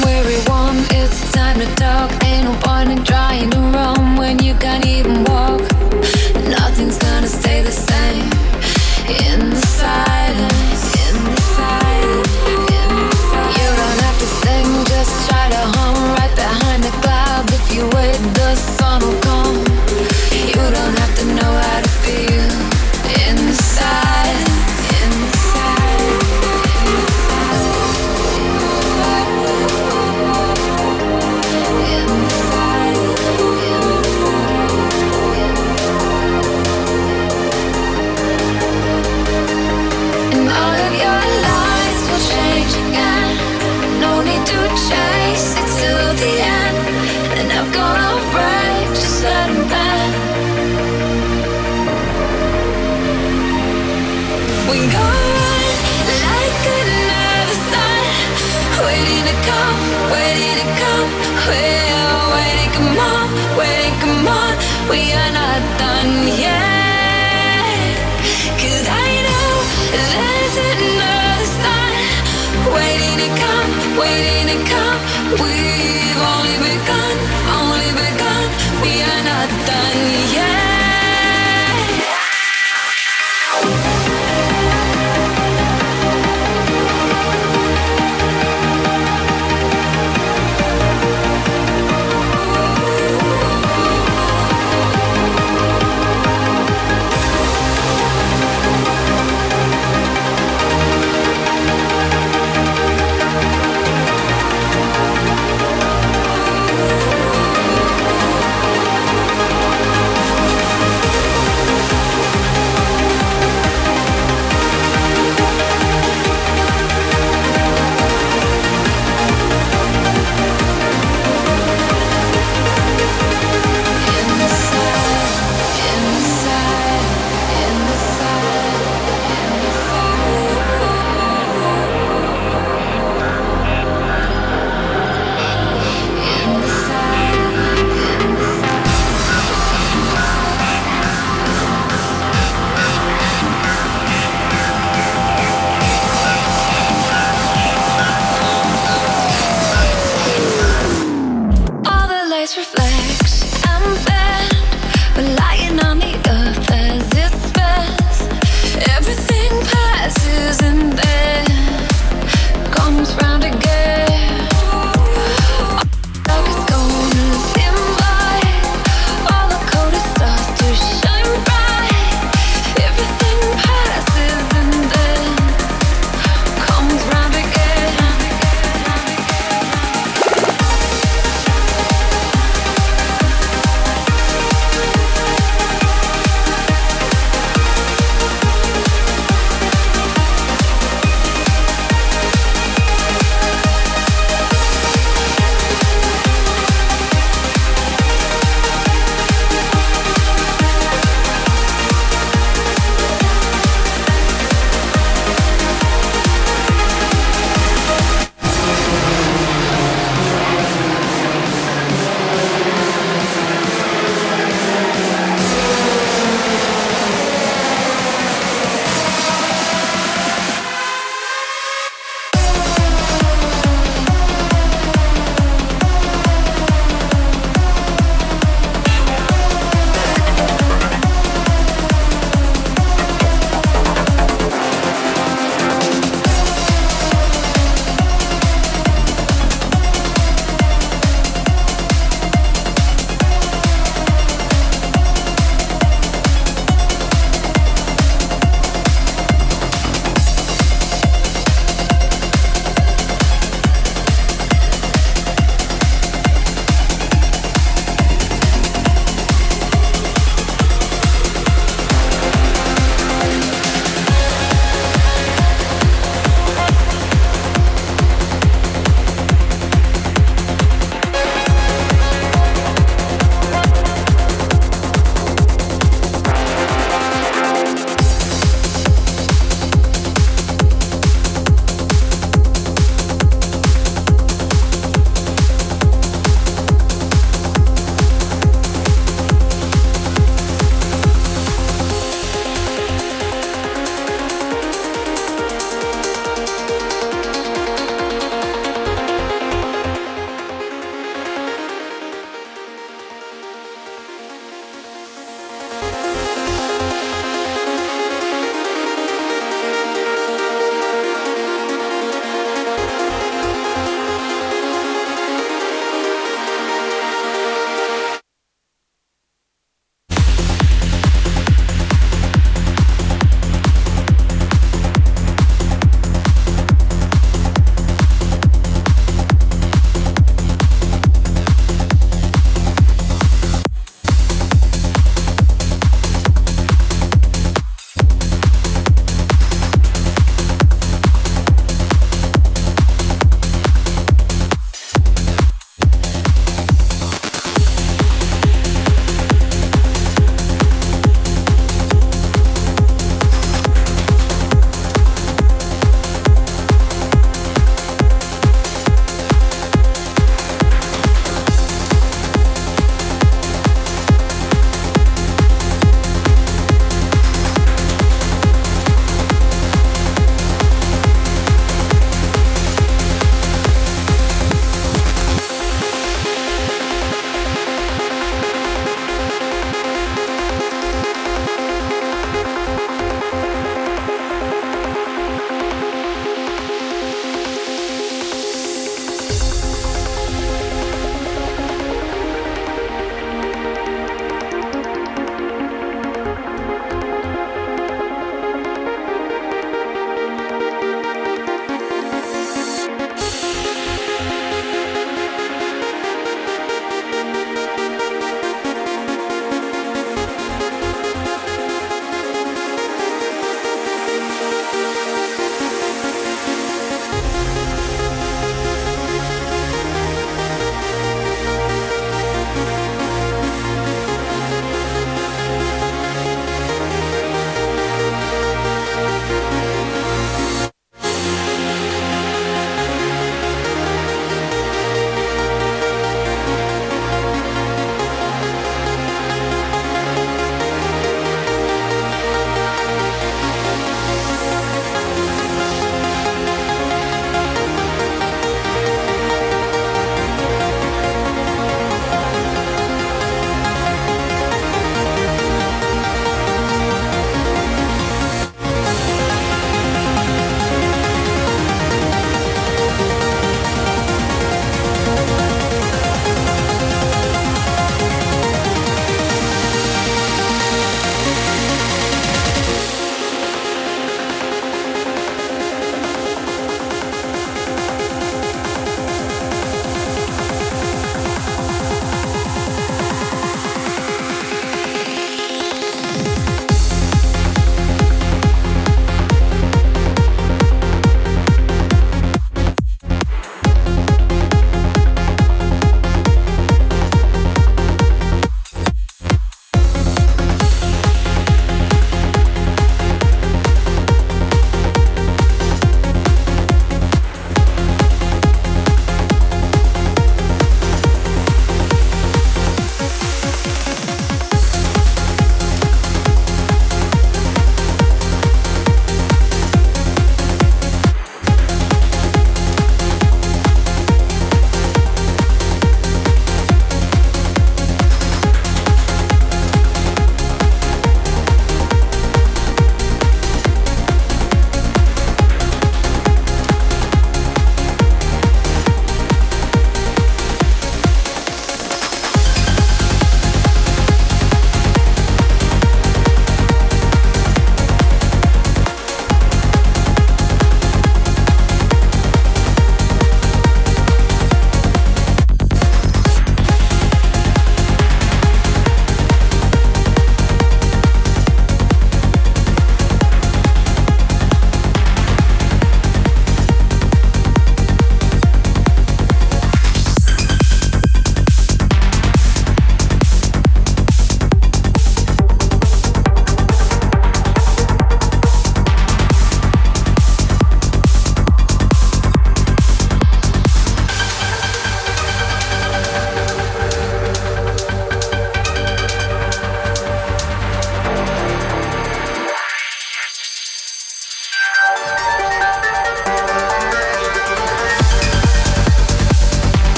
I'm weary it's time to talk.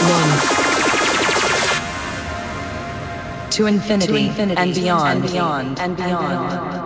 One. To infinity, to infinity and beyond, and beyond, and beyond.